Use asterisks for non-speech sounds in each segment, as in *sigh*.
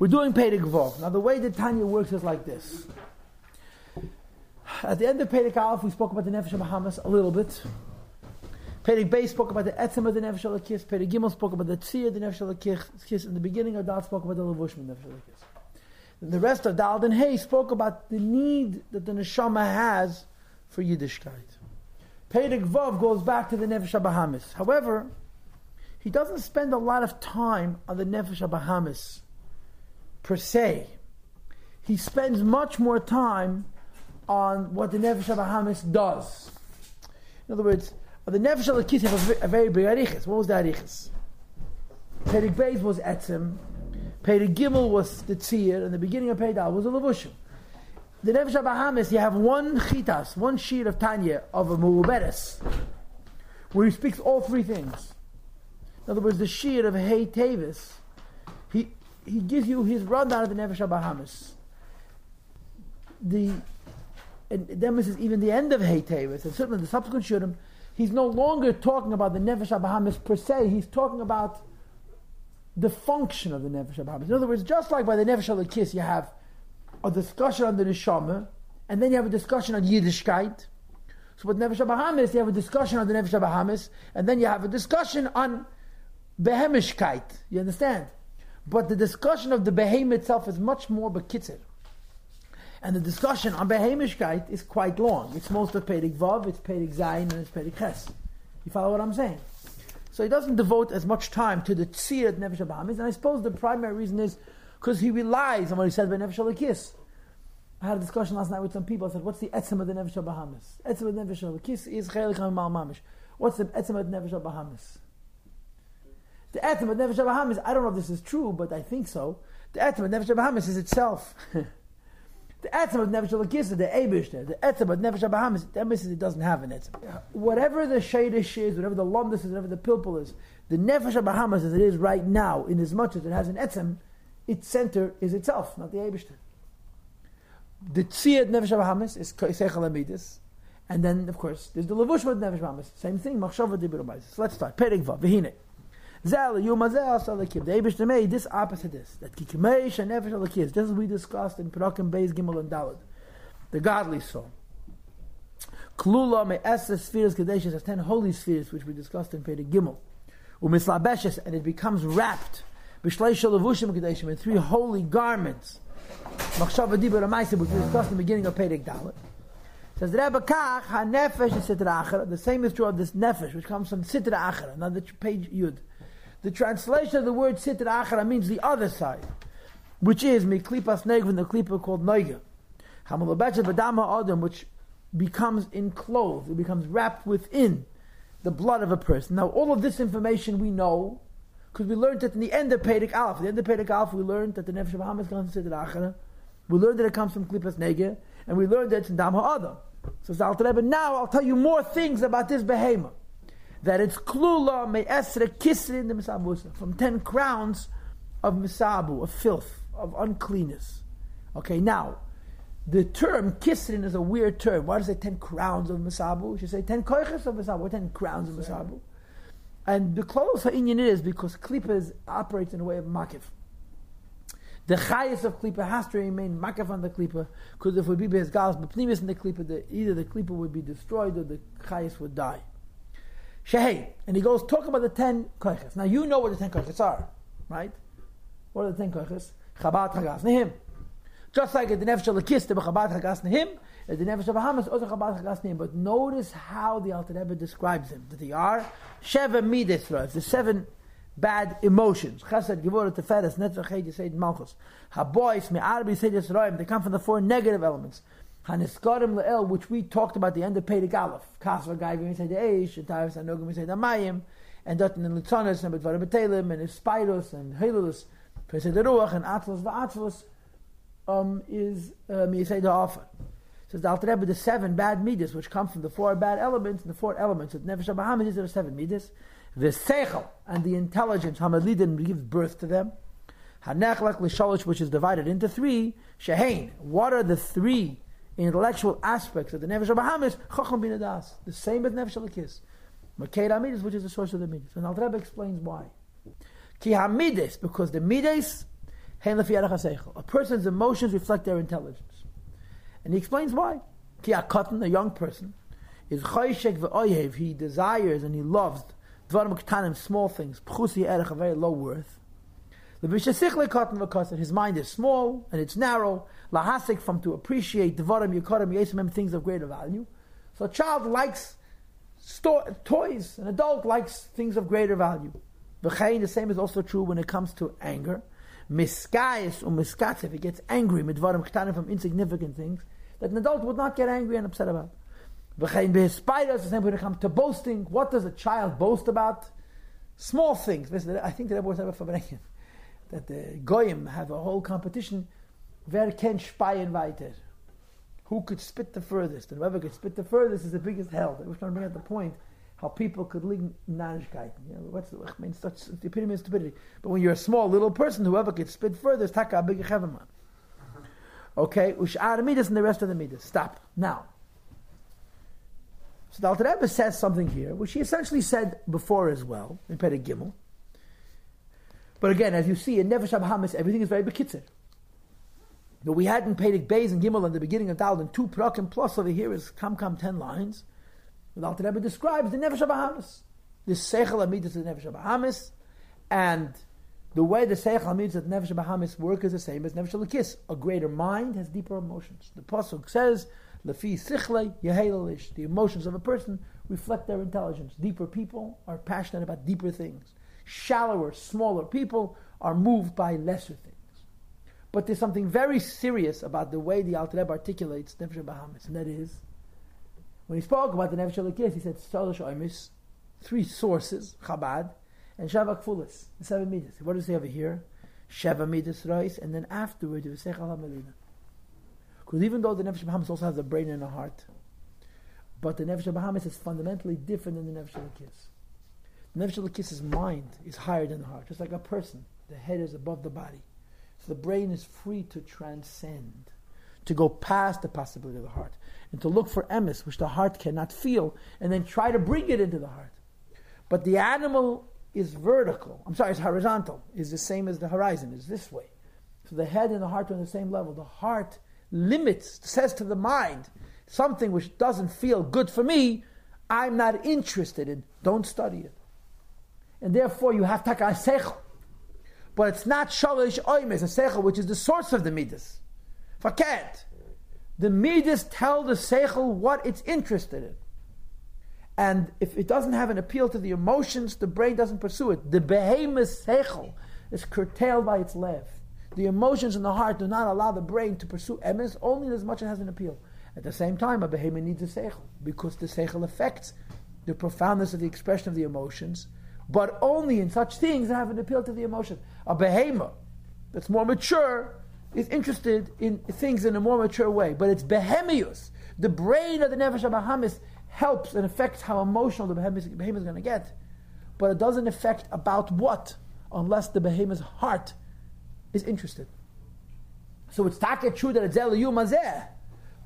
We're doing Pedig Vov. Now, the way that Tanya works is like this. At the end of Pedig Aleph, we spoke about the Nefesh Bahamas a little bit. Pedig Beis spoke about the Etzem of the Nefesh Alakis. Pedig Gimel spoke about the Tzir of the Nefesh Alakis. In the beginning, of Dal spoke about the Levushim of the Nefesh. And the rest of Dal and Hay spoke about the need that the Neshama has for Yiddishkeit. Pedig Vav goes back to the Nefesh Bahamas. However, he doesn't spend a lot of time on the Nefesh Bahamas per se. He spends much more time on what the Nefesh Bahamas does. In other words, the Nefesh Alakis have a, very big arichas. What was the arichas? Pedig Beis was Etzem, Pedig Gimel was the Tzir, and the beginning of Pedig was the Levushim. The Nefesh Bahamas, you have one chitas, one sheet of Tanya of a Mu'uberes, where he speaks all three things. In other words, the sheet of Hey Tavis, he, gives you his rundown of the Nefesh Bahamas. The and this is even the end of Hey and certainly the subsequent Shurim, he's no longer talking about the Nefesh Bahamas per se, he's talking about the function of the Nefesh Bahamas. In other words, just like by the Nefesh Kiss, you have a discussion on the Neshama, and then you have a discussion on Yiddishkeit. So with Nefesh Bahamas, you have a discussion on the Nefesh Bahamas, and then you have a discussion on Behemishkeit. You understand? But the discussion of the Behem itself is much more bekitzer. And the discussion on Behemishkeit is quite long. It's most of Pedig Vav, it's Pedig Zayin, and it's Pedig Ches. You follow what I'm saying? So he doesn't devote as much time to the Tzir Nefesh Bahamas, and I suppose the primary reason is because he relies on what he said by Nefesh Alakis. I had a discussion last night with some people. I said, "What's the etzem of the nefesh Bahamas? Etzem of the nefesh Alakis is chelik mal mamish. What's the etzem of the nefesh Bahamas? The etzem of nefesh Bahamas. I don't know if this is true, but I think so. The etzem of nefesh Bahamas is itself. *laughs* the etzem of nefesh Alakis is the. The etzem of nefesh Bahamas. That means it doesn't have an etzem. Whatever the shadish is, whatever the lumdus is, whatever the pilpul is, the nefesh Bahamas as it is right now, in as much as it has an etzem, its center is itself, not the Eibishter. The Tziyad Nefesh Bahamas is Seichel Amidis, and then, of course, there's the Levush with Nefesh Bahamas. Same thing, Machshava Dibur So let's start. Perik Vav, Vehine. Zel, Yuma Zel, Salakim. The Eibishter made this opposite this. That Nefesh Alakis. This is we discussed in Perakim Beis Gimel and Dalad. The godly soul. Klula me Esa spheres Kadeshes has ten holy spheres, which we discussed in Perik Gimel. Umislabeshes, and it becomes wrapped B'shleisha levushim kadeshim, in three holy garments. Machshava dibur amaisa, which we discussed in the beginning of Perek Dalet. Says Rebbe Kach, ha nefesh is sitra achara. The same is true of this nefesh, which comes from sitra achara. Now the page yud. The translation of the word sitra achara means the other side, which is miklipas negvin, the klipa called noiga. Hamalabechet badama adam, which becomes enclosed, it becomes wrapped within the blood of a person. Now, all of this information we know because we learned that in the end of Perek Aleph, the end of Perek Aleph, we learned that the Nefesh Bahamas comes from Sitra Achara. We learned that it comes from Klippas Nege, and we learned that it's in Dam Ha'adam. So Rebbe, now I'll tell you more things about this behema. That it's klula me'esre kisrin the misabusa, from ten crowns of misabu, of filth, of uncleanness. Okay, now, the term kisrin is a weird term. Why does it say ten crowns of misabu? You should say ten koiches of misabu, or ten crowns of misabu. And the close Inyan is because Klippa operates in a way of makif. The chayas of Klippa has to remain makif on the Klippa, because if it would be his galas, but in the Klippa, the, either the Klippa would be destroyed or the chayas would die. Shehei, and he goes, talk about the ten koiches. Now you know what the ten koiches are, right? What are the ten koiches? Chabad Chagas Nehim. Just like the Nefesh Alakis, the Chabad Chagas Nehim, the Nefesh Bahamas also Chabad Chagas Nehim. But notice how the Alter Rebbe describes them. That they are Sheva Midesra, the seven bad emotions. Chesed, Gevurah, Teferes, Netzach, Heid, Yisayid, Malchus. Habois, Me'arbi, Yisayid, Yisraim. They come from the four negative elements. Haniskarim Le'el, which we talked about the end of Pedig Aleph. Kasva, Gai, Yisayid, Eish, and Tavis, Anogim, Yisayid, Amayim, and Dotin, and Litzonis, and Betvarim, Betelim, and Espirus, and Hilulus, Pesed Ruach, and Atlas, Va'atzlus, um, is um, Yisayid Ha'afar. Says the Alter Rebbe, the seven bad midas, which come from the four bad elements, and the four elements of Nefesh Habahamis, these are the seven midas. The seichel, and the intelligence, Hamadlidin gives birth to them. Hanechlek l'shalish, which is divided into three. Shehain, what are the three intellectual aspects of the Nefesh Bahamis? Chacham bin Adas, the same as Nefesh Alikis. Maked Amidas, which is the source of the Midas. And Alter Rebbe explains why. Ki Hamidas, because the Midas, A person's emotions reflect their intelligence. And he explains why. Ki a young person, is choyshek ve'oyev, he desires and he loves dvarim ktanim, small things, pchusi erech, a very low worth. His mind is small and it's narrow. Lahasik from to appreciate dvarim yikorim yesimim things of greater value. So a child likes sto- toys. An adult likes things of greater value. V'chein The same is also true when it comes to anger. Miskayis or miskatzev, he gets angry midvarim ktanim from insignificant things that an adult would not get angry and upset about. V'chein behispaidas, the same when it comes to boasting. What does a child boast about? Small things. I think that everyone's ever verbringen. That the goyim have a whole competition. Wer ken speien weiter? Who could spit the furthest? And whoever could spit the furthest is the biggest hell. I was trying to bring out the point how people could live narishkeit. You know, what's the, I mean, such the epitome of stupidity. But when you're a small little person, whoever could spit furthest, taka a big cheveman. Okay, ushar midas and the rest of the midas. Stop now. So the Alter Rebbe says something here, which he essentially said before as well in Perek Gimel. But again, as you see in Nefesh Habahamis, everything is very bekitzer. But we had in Perek Beis and Gimel in the beginning of Dal and two prakim plus over here is Kam Kam ten lines. The Alter Rebbe describes the Nefesh Habahamis. the Seichel Amidas is the Nefesh Habahamis, and the way the Seichel Amidas and Nefesh Habahamis work is the same as Nefesh Lakis. A greater mind has deeper emotions. The Pasuk says, Lefi Sichle Yehelalish. The emotions of a person reflect their intelligence. Deeper people are passionate about deeper things. Shallower, smaller people are moved by lesser things. But there's something very serious about the way the Alter Rebbe articulates Nefesh Bahamas, and that is when he spoke about the Nefesh Elokis, he said three sources, Chabad, and Shavak Fulis, the seven midas. What does he have here? Sheva midas Reis, and then afterward, the Vesech Al Because even though the Nefesh Bahamas also has a brain and a heart, but the Nefesh Bahamas is fundamentally different than the Nefesh Elokis. The Nefesh Elokis' mind is higher than the heart, just like a person. The head is above the body. So the brain is free to transcend, to go past the possibility of the heart, and to look for emes, which the heart cannot feel, and then try to bring it into the heart. But the animal is vertical. I'm sorry, it's horizontal. Is the same as the horizon. Is this way. So the head and the heart are on the same level. The heart limits, says to the mind, something which doesn't feel good for me, I'm not interested in. Don't study it. And therefore, you have taka sechel but it's not shalish oimes, a seichel, which is the source of the midas. Faket. The midas tell the seichel what it's interested in. And if it doesn't have an appeal to the emotions, the brain doesn't pursue it. The behemoth seichel is curtailed by its lev. The emotions in the heart do not allow the brain to pursue emes only as much as it has an appeal. At the same time, a behemoth needs a seichel because the seichel affects the profoundness of the expression of the emotions but only in such things that have an appeal to the emotion. A behemoth that's more mature is interested in things in a more mature way, but it's behemius. The brain of the nefesh Bahamis helps and affects how emotional the behemoth, is going to get, but it doesn't affect about what unless the behemoth's heart is interested. So it's taka true that it's eliyum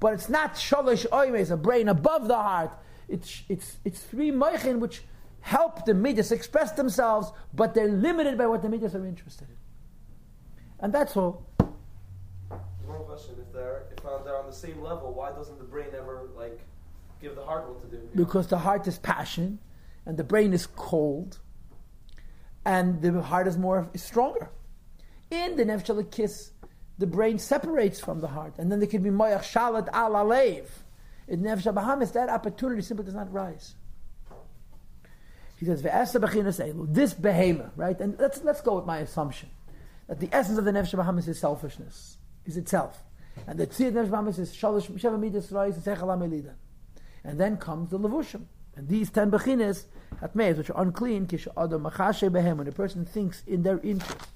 but it's not shalish oimes, a brain above the heart. It's it's it's three moichin which help the midas express themselves, but they're limited by what the midas are interested in. And that's all. One question: If they're if uh, they're on the same level, why doesn't the brain ever like give the heart what to do? Because the heart is passion, and the brain is cold, and the heart is more is stronger. In the nefesh kiss, the brain separates from the heart, and then there can be moyach shalat al alev. In nefesh that opportunity simply does not rise. He says, This behemoth, right? And let's, let's go with my assumption that the essence of the Nefesh Bahamas is selfishness, is itself. And the Tzid Nefesh Bahamas is Shalosh Sheva Midas Reis and And then comes the Levushim. And these ten Bechines, Hatmeis, which are unclean, Kish Adam Machashe Behem, when a person thinks in their interests,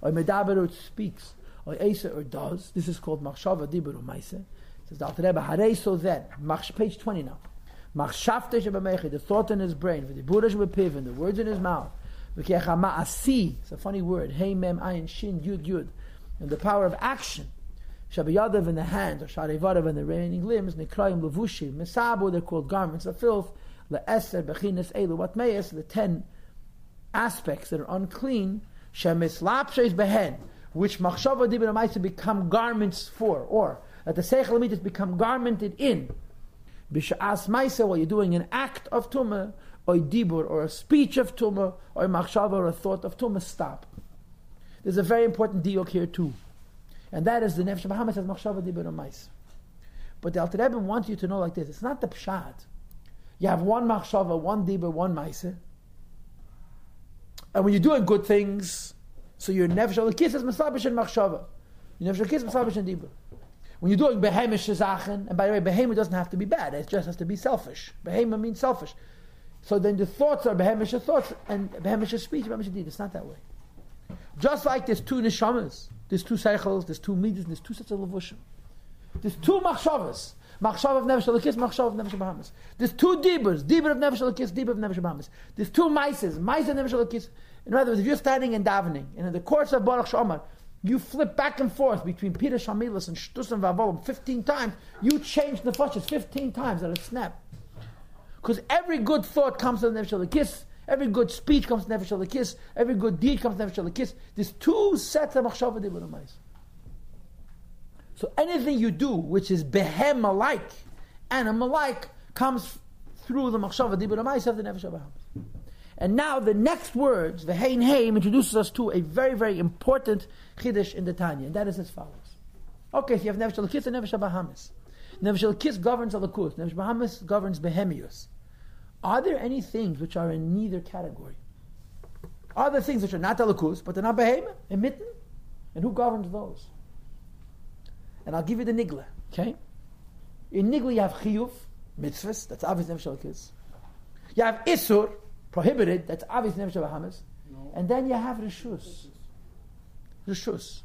or Medaber or speaks, or Asa or does, this is called Machshava Dibur Maise. Says the Alter Rebbe, Harei so then, page 20 now. The thought in his brain, the the words in his mouth. It's a funny word. Hey mem ayin shin yud yud. And the power of action. Shabiyadav in the hand, or Sharevadav in the remaining limbs, Nikrayim levushim, Mesabu, they're called garments of filth, Le'eser, Bechinas, Elu, what meyes, the ten aspects that are unclean, Shemislapshes behen, which machshava amaisa become garments for, or that the seichel become garmented in. B'sha'as maisa, while you're doing an act of tumah, or dibur, or a speech of tumah, or machshava, or a thought of tumah, stop. There's a very important diok here too, and that is the nefesh Bahamas says machshava dibur amaisa. But the Alter Rebbe wants you to know like this: it's not the pshat. You have one machshava, one dibur, one maisa, and when you're doing good things, so your nefesh alakis is masabish and machshava. Your nefesh is masabish and dibur. When you're doing behemish zachen, and by the way, behema doesn't have to be bad; it just has to be selfish. Behema means selfish. So then the thoughts are behemish thoughts, and behemish speech, behemish deed. It's not that way. Just like there's two neshamas, there's two cycles, there's two midas, there's two sets of levushim. There's two machshavas. Machshav of Nefesh Elokis, Machshav of Nefesh Bahamas. There's two Dibers, Diber of Nefesh Diber of Nefesh Bahamas. There's two Mices, Mice of Nefesh. In other words, if you're standing and davening, and in the course of Baruch She'amar, you flip back and forth between Peter Shamilas and Shtus and Vavolim 15 times, you change the flushes 15 times at a snap. Because every good thought comes to the Nefesh Elokis, every good speech comes to the Nefesh Elokis, every good deed comes to the Nefesh Elokis. There's two sets of Machshav and Diber and So anything you do which is behem alike, animal like, comes through the machshava dibur amayis of the nefesh. And now the next words, the hein heim, introduces us to a very, very important chiddush in the Tanya, and that is as follows. Okay, so you have nefesh alakis and nefesh abahamis. Nefesh alakis governs alakus, nefesh abahamis governs behemius. Are there any things which are in neither category? Are there things which are not alakus, but they're not behem, emitten? And who governs those? And I'll give you the nigla, okay? In nigla you have chiyuv, mitzvahs, that's obvious nefesh alakis. You have isur, prohibited, that's obvious nefesh abahamis. And then you have rishus. Rishus.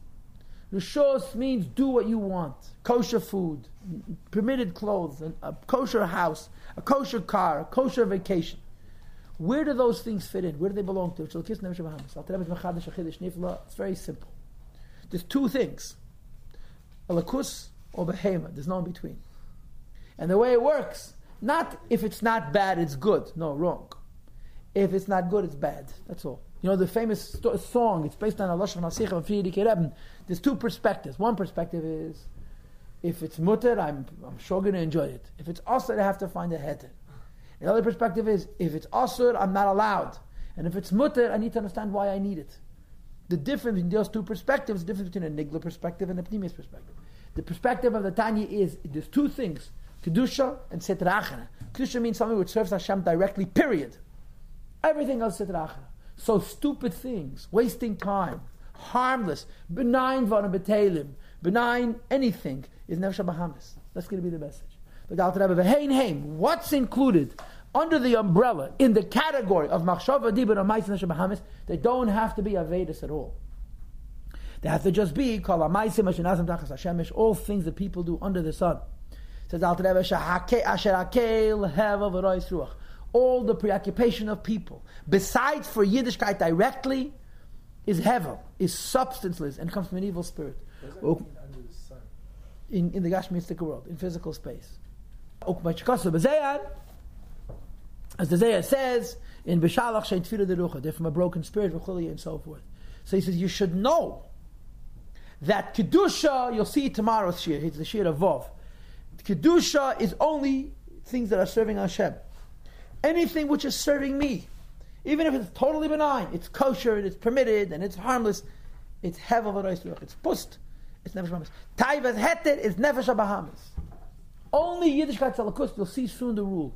Rishus means do what you want. Kosher food, permitted clothes, a kosher house, a kosher car, a kosher vacation. Where do those things fit in? Where do they belong to? It's very simple. There's two things. Alakus or Behema. There's no in between. And the way it works, not if it's not bad, it's good. No, wrong. If it's not good, it's bad. That's all. You know, the famous sto- song, it's based on Allah Shemana of. There's two perspectives. One perspective is, if it's mutter, I'm, I'm sure going to enjoy it. If it's asr, I have to find a heter. The other perspective is, if it's asr, I'm not allowed. And if it's mutter, I need to understand why I need it. The difference in those two perspectives, the difference between a nigla perspective and a pneumius perspective. The perspective of the Tanya is, there's two things, Kedusha and Sitra Achara. Kedusha means something which serves Hashem directly, period. Everything else is Sitra Achara. So stupid things, wasting time, harmless, benign vanabetelim, benign anything is Nefesh Bahamas. That's going to be the message. But Alter Rebbe, Hein Heim, what's included under the umbrella in the category of Machshava Dibur and Ma'is Nefesh Bahamas? They don't have to be Avedis at all. They have to just be called Amaisim Hashanazim Tachas Hashemish, all things that people do under the sun. Says Alter Rebbe, Shahake Asher Heva V'Rois Ruach all the preoccupation of people, besides for Yiddishkeit directly, is hevel, is substanceless, and comes from an evil spirit. In, in the Gashmistic world, in physical space. As the Zohar says, in Bishalach Shein Tfira Derucha, they're from a broken spirit, and so forth. So he says, you should know that Kedusha, you'll see tomorrow's Shir, it's the Shir of Vov. Kedusha is only things that are serving Hashem anything which is serving me, even if it's totally benign, it's kosher, it's permitted, and it's harmless, it's hevel v'rois it's pust, it's nefesh bahamas. Taivas heter is nefesh bahamas. Only Yiddishkeit Salakus, you'll see soon the rule.